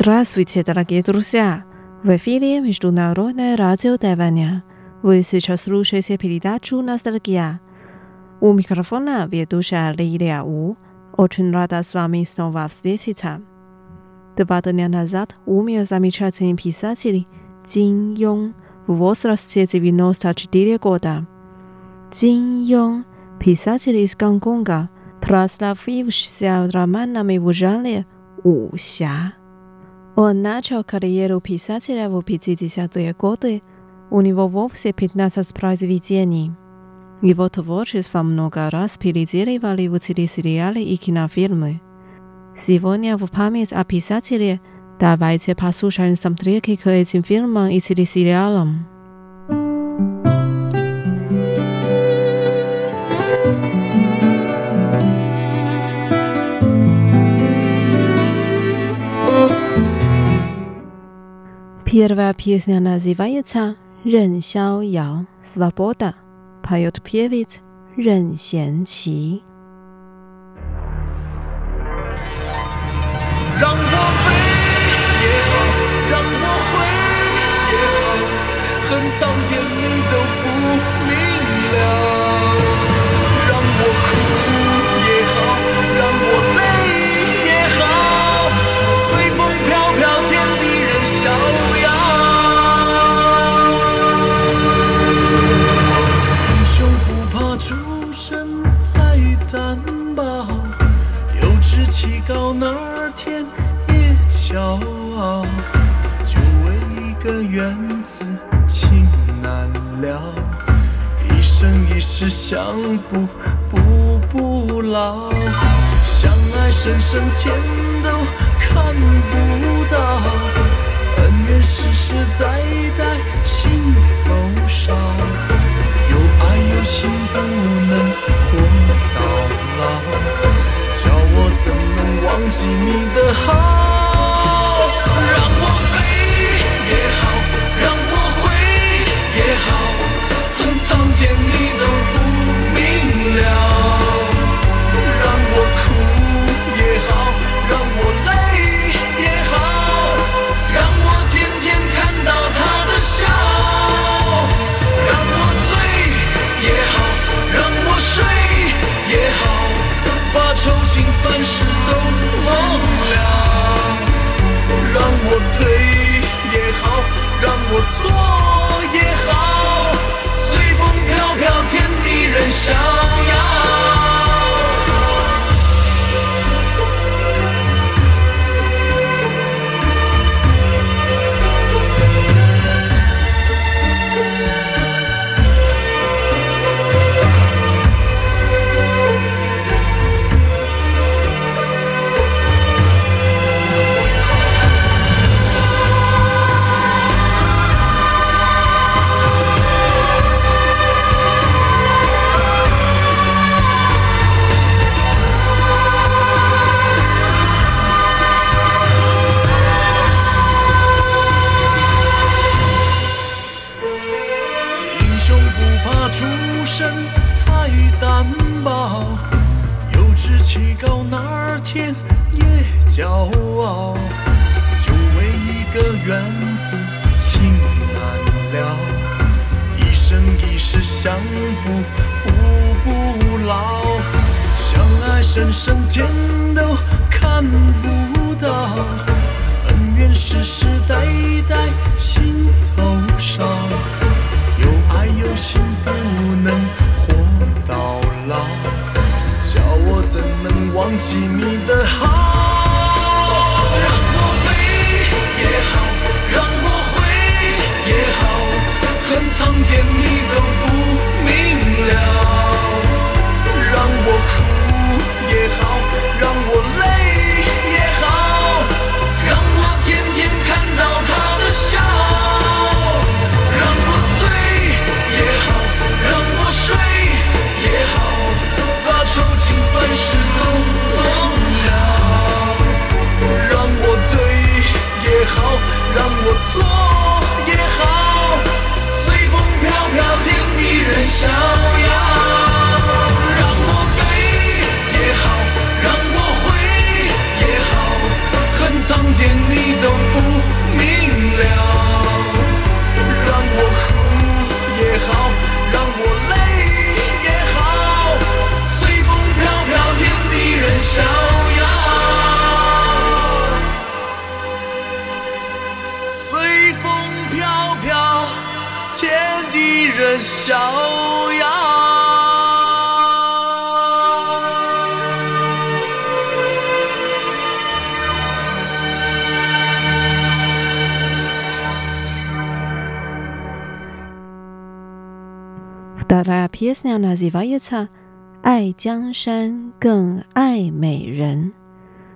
Здравствуйте, дорогие друзья! В эфире Международное радио Тайваня. Вы сейчас слушаете передачу «Ностальгия». У микрофона ведущая Лилия У. Очень рада с вами снова встретиться. Два дня назад умер замечательный писатель Цин Йон в возрасте 94 года. Цин Йон – писатель из Гонконга, прославившийся романами в жанре «Уся». Он начал карьеру писателя в 50-е годы. У него вовсе 15 произведений. Его творчество много раз переделывали в телесериалы и кинофильмы. Сегодня в память о писателе давайте послушаем саундтреки к этим фильмам и телесериалам. Первая песня называется «任逍遥» «Свобода», поет певец Рен Xianqi. 让我飞也好，让我回也好，恨苍 志气高哪儿天也骄傲。就为一个缘字情难了，一生一世相补补不老。相爱深深天都看不到，恩怨世世代代心头烧。有爱有心不能活到老，叫我怎能忘记你的好？让我飞也好，让我回也好，恨苍天傲。就为一个缘字情难了，一生一世相不不不老。相爱深深天都看不到，恩怨世世代代心头烧。有爱有心不能活到老，叫我怎能忘记你的好？也好，让我回也好，恨苍天你都不明了。让我哭 która pieśnia nazywa się Aj Jiangshan Geng Aj Mei Ren.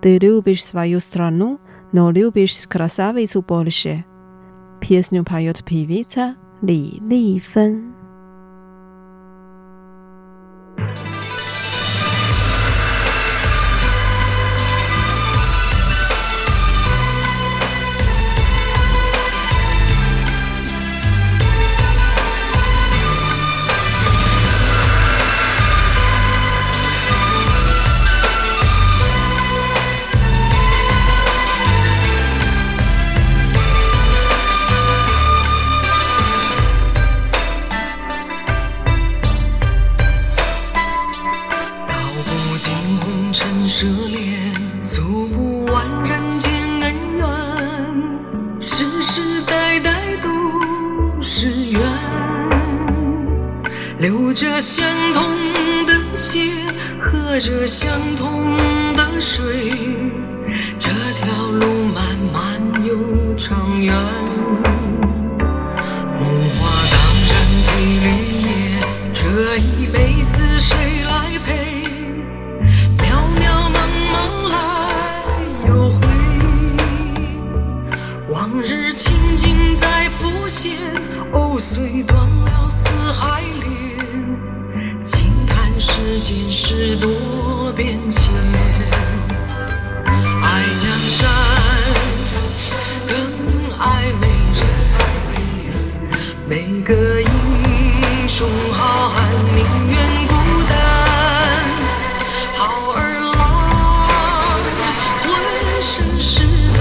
Ty lubisz swoją stronę, no lubisz krasawicę Polskę. Pieśnię pojął piewica Li Li Fen. 流着相同的血，喝着相同的水，间事多变迁，爱江山更爱美人。每个英雄好汉宁愿孤单，好儿郎浑身是胆，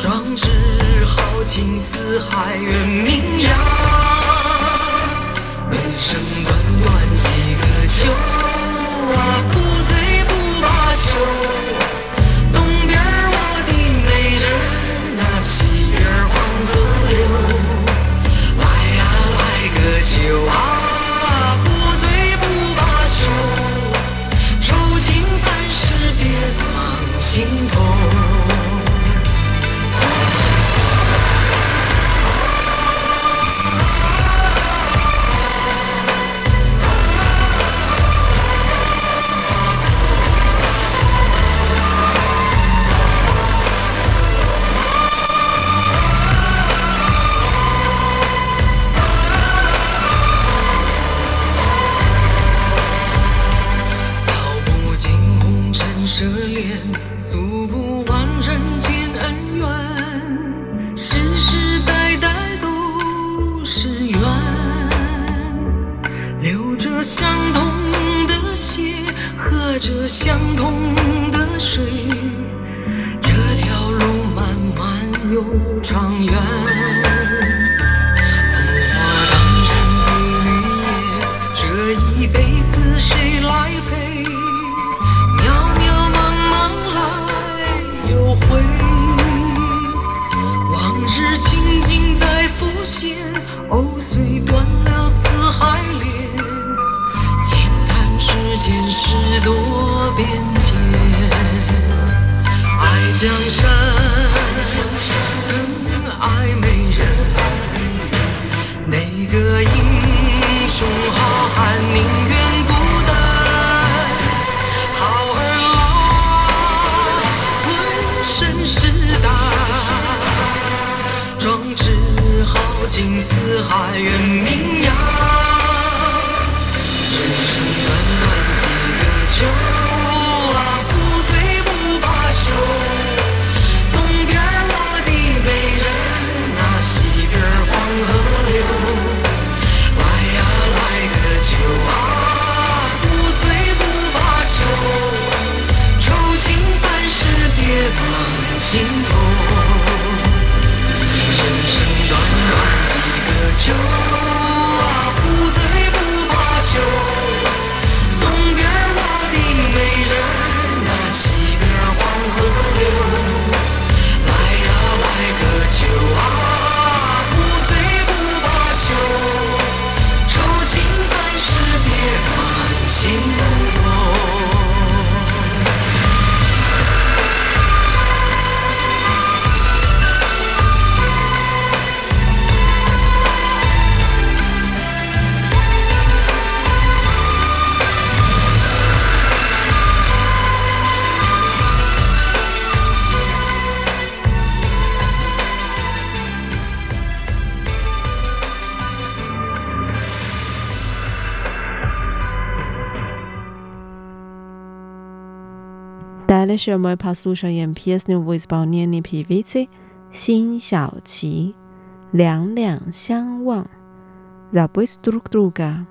壮志豪情四海远这相同的水这条路漫漫又长远江山更爱美人哪个英雄好汉宁愿孤单？好儿郎浑身是胆壮志豪情四海远名扬。心。Дальше мы послушаем песню в исполнении певицы Син Xiaoqi «两两相望» «Забыть друг друга».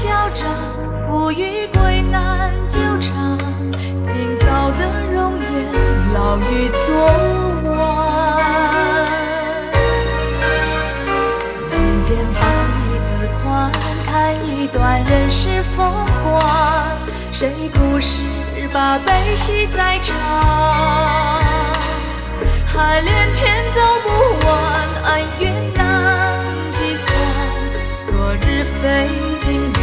嚣张，富与贵难久长，今早的容颜老于昨晚。人间放一次宽，看一段人世风光，谁不是把悲喜在尝？海连天走不完，恩怨难计算，昨日非今日。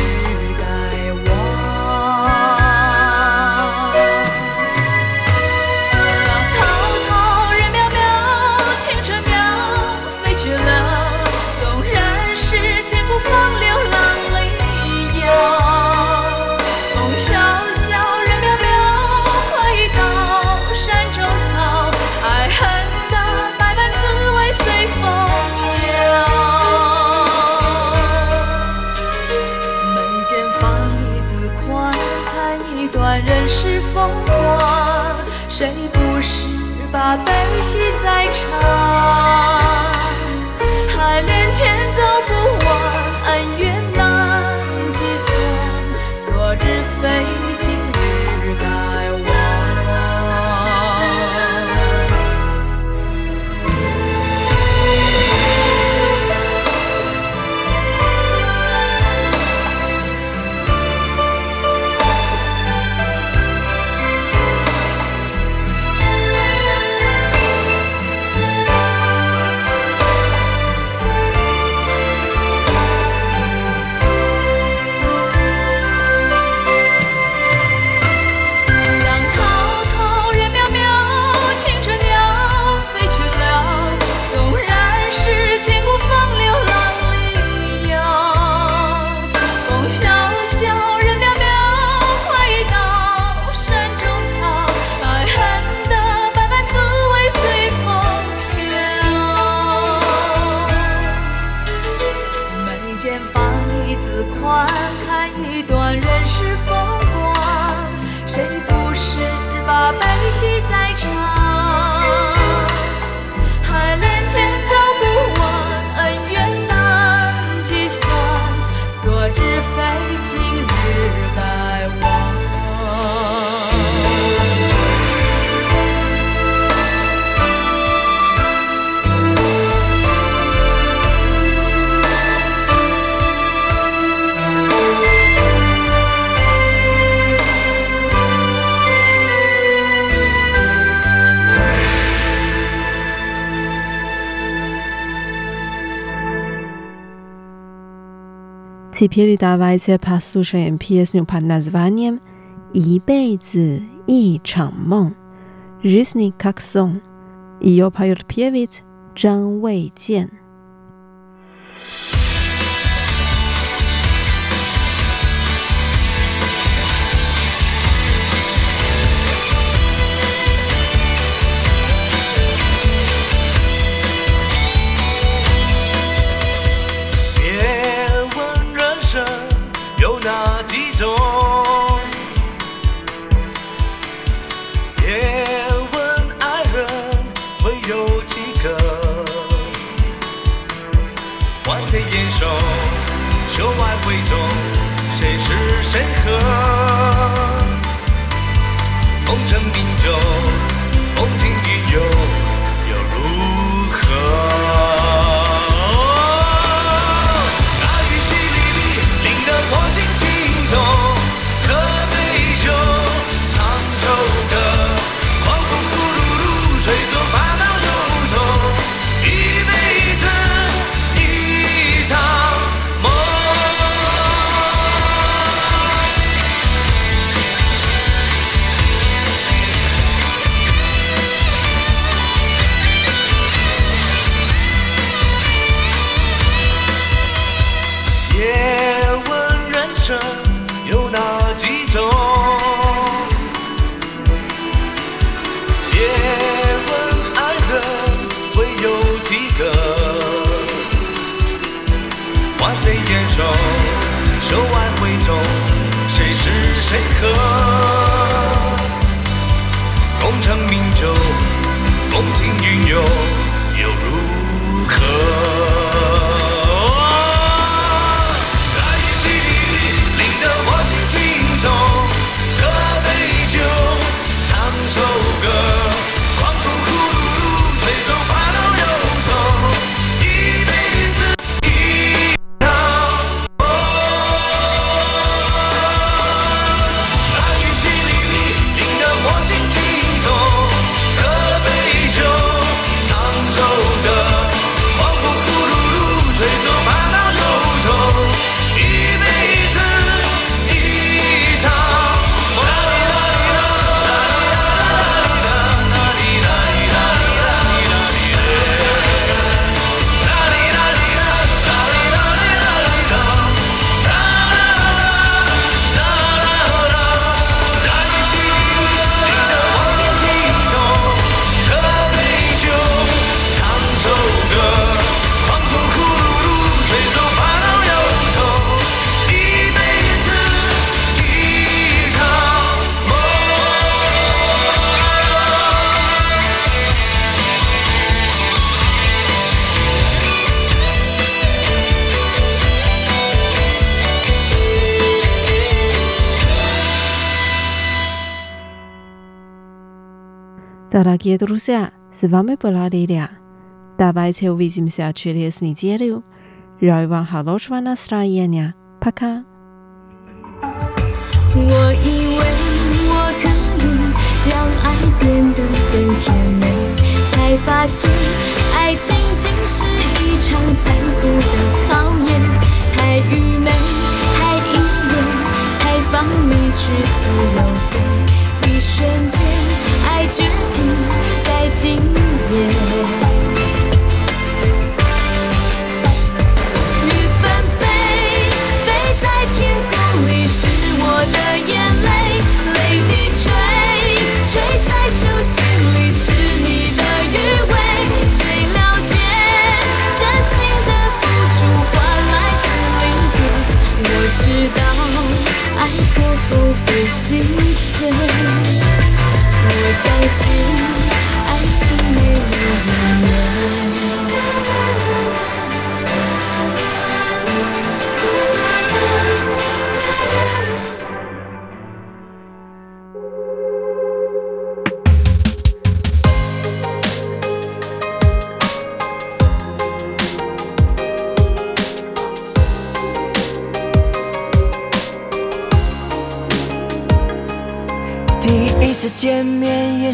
把悲喜在尝？海连天 Теперь давайте послушаем песню под названием «一辈子一场梦» «Жизнь как сон». Ее поет певец Зhang Weijian. 功 万里烟收，收外挥中，谁是谁？客？功成名就，风轻云游，又如何？来一杯，淋得我心轻松，喝杯酒，唱首歌。Дорогие друзья, с вами была Лилия. Давайте увидимся через неделю. Желаю вам хорошего настроения. Пока. 我以为我可以让爱变得更甜美，才发现爱情竟是一场残酷的考验。太愚昧，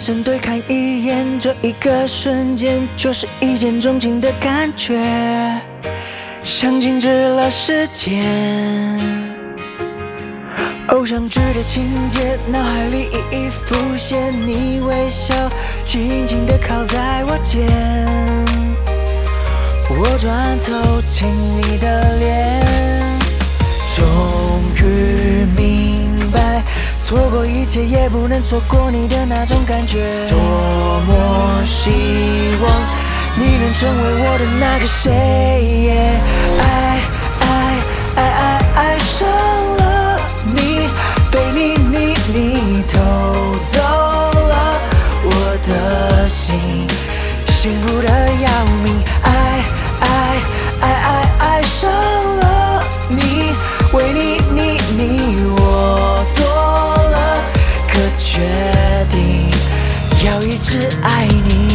神对看一眼，这一个瞬间就是一见钟情的感觉，像静止了时间。偶像剧的情节，脑海里一一浮现，你微笑，轻轻地靠在我肩，我转头亲你的脸。终于明，错过一切也不能错过你的那种感觉。多么希望你能成为我的那个谁。爱爱爱爱爱上了你，被你你你偷走了我的心，幸福的要命。爱爱爱爱爱上只爱你。